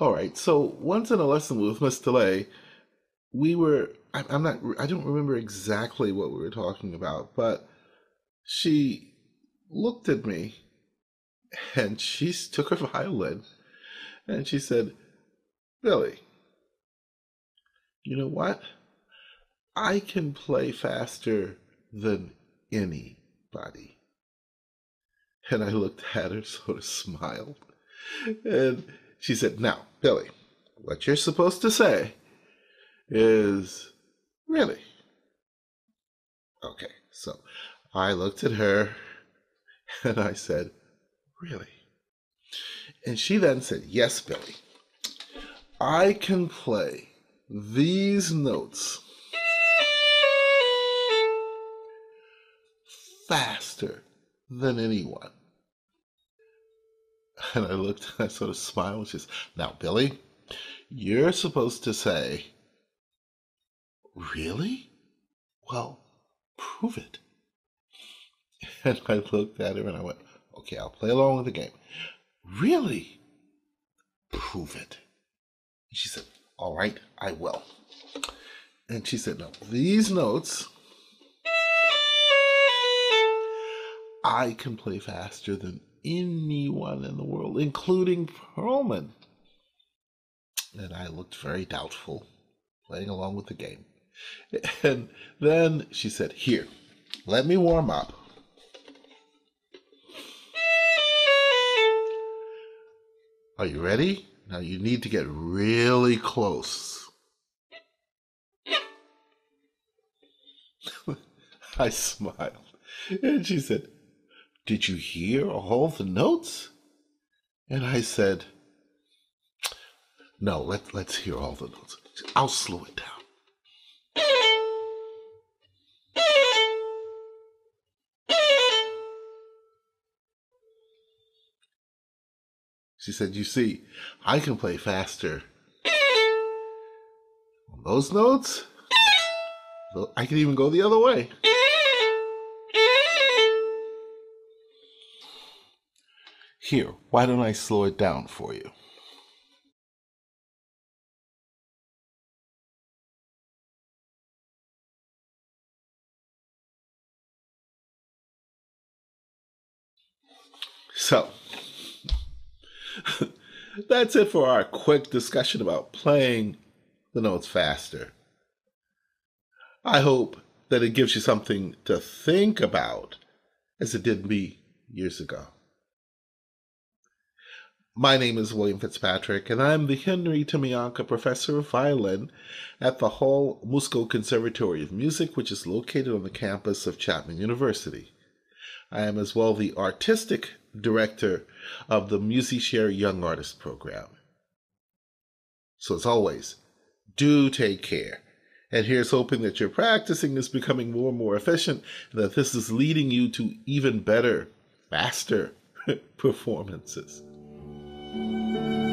right. So once in a lesson with Miss DeLay, we were, I, I'm not, I don't remember exactly what we were talking about, but she looked at me and she took her violin and she said, Billy, you know what? I can play faster than anybody. And I looked at her, sort of smiled. And she said, Now, Billy, what you're supposed to say is, Really? Okay, so I looked at her and I said, Really? And she then said, Yes, Billy. I can play these notes faster than anyone. And I looked and I sort of smiled. She says, Now, Billy, you're supposed to say, Really? Well, prove it. And I looked at her and I went, Okay, I'll play along with the game. Really? Prove it. She said, All right, I will. And she said, Now, these notes I can play faster than anyone in the world, including Perlman. And I looked very doubtful, playing along with the game. And then she said, Here, let me warm up. Are you ready? Now you need to get really close. I smiled. And she said, Did you hear all the notes? And I said, No, let, let's hear all the notes. I'll slow it down. She said, You see, I can play faster. On those notes, I can even go the other way. Here, why don't I slow it down for you? So, that's it for our quick discussion about playing the notes faster. I hope that it gives you something to think about as it did me years ago. My name is William Fitzpatrick, and I'm the Henry Temianka Professor of Violin at the Hall Musco Conservatory of Music, which is located on the campus of Chapman University. I am as well the Artistic Director of the MusiShare Young Artist Program. So, as always, do take care. And here's hoping that your practicing is becoming more and more efficient and that this is leading you to even better, faster performances. Música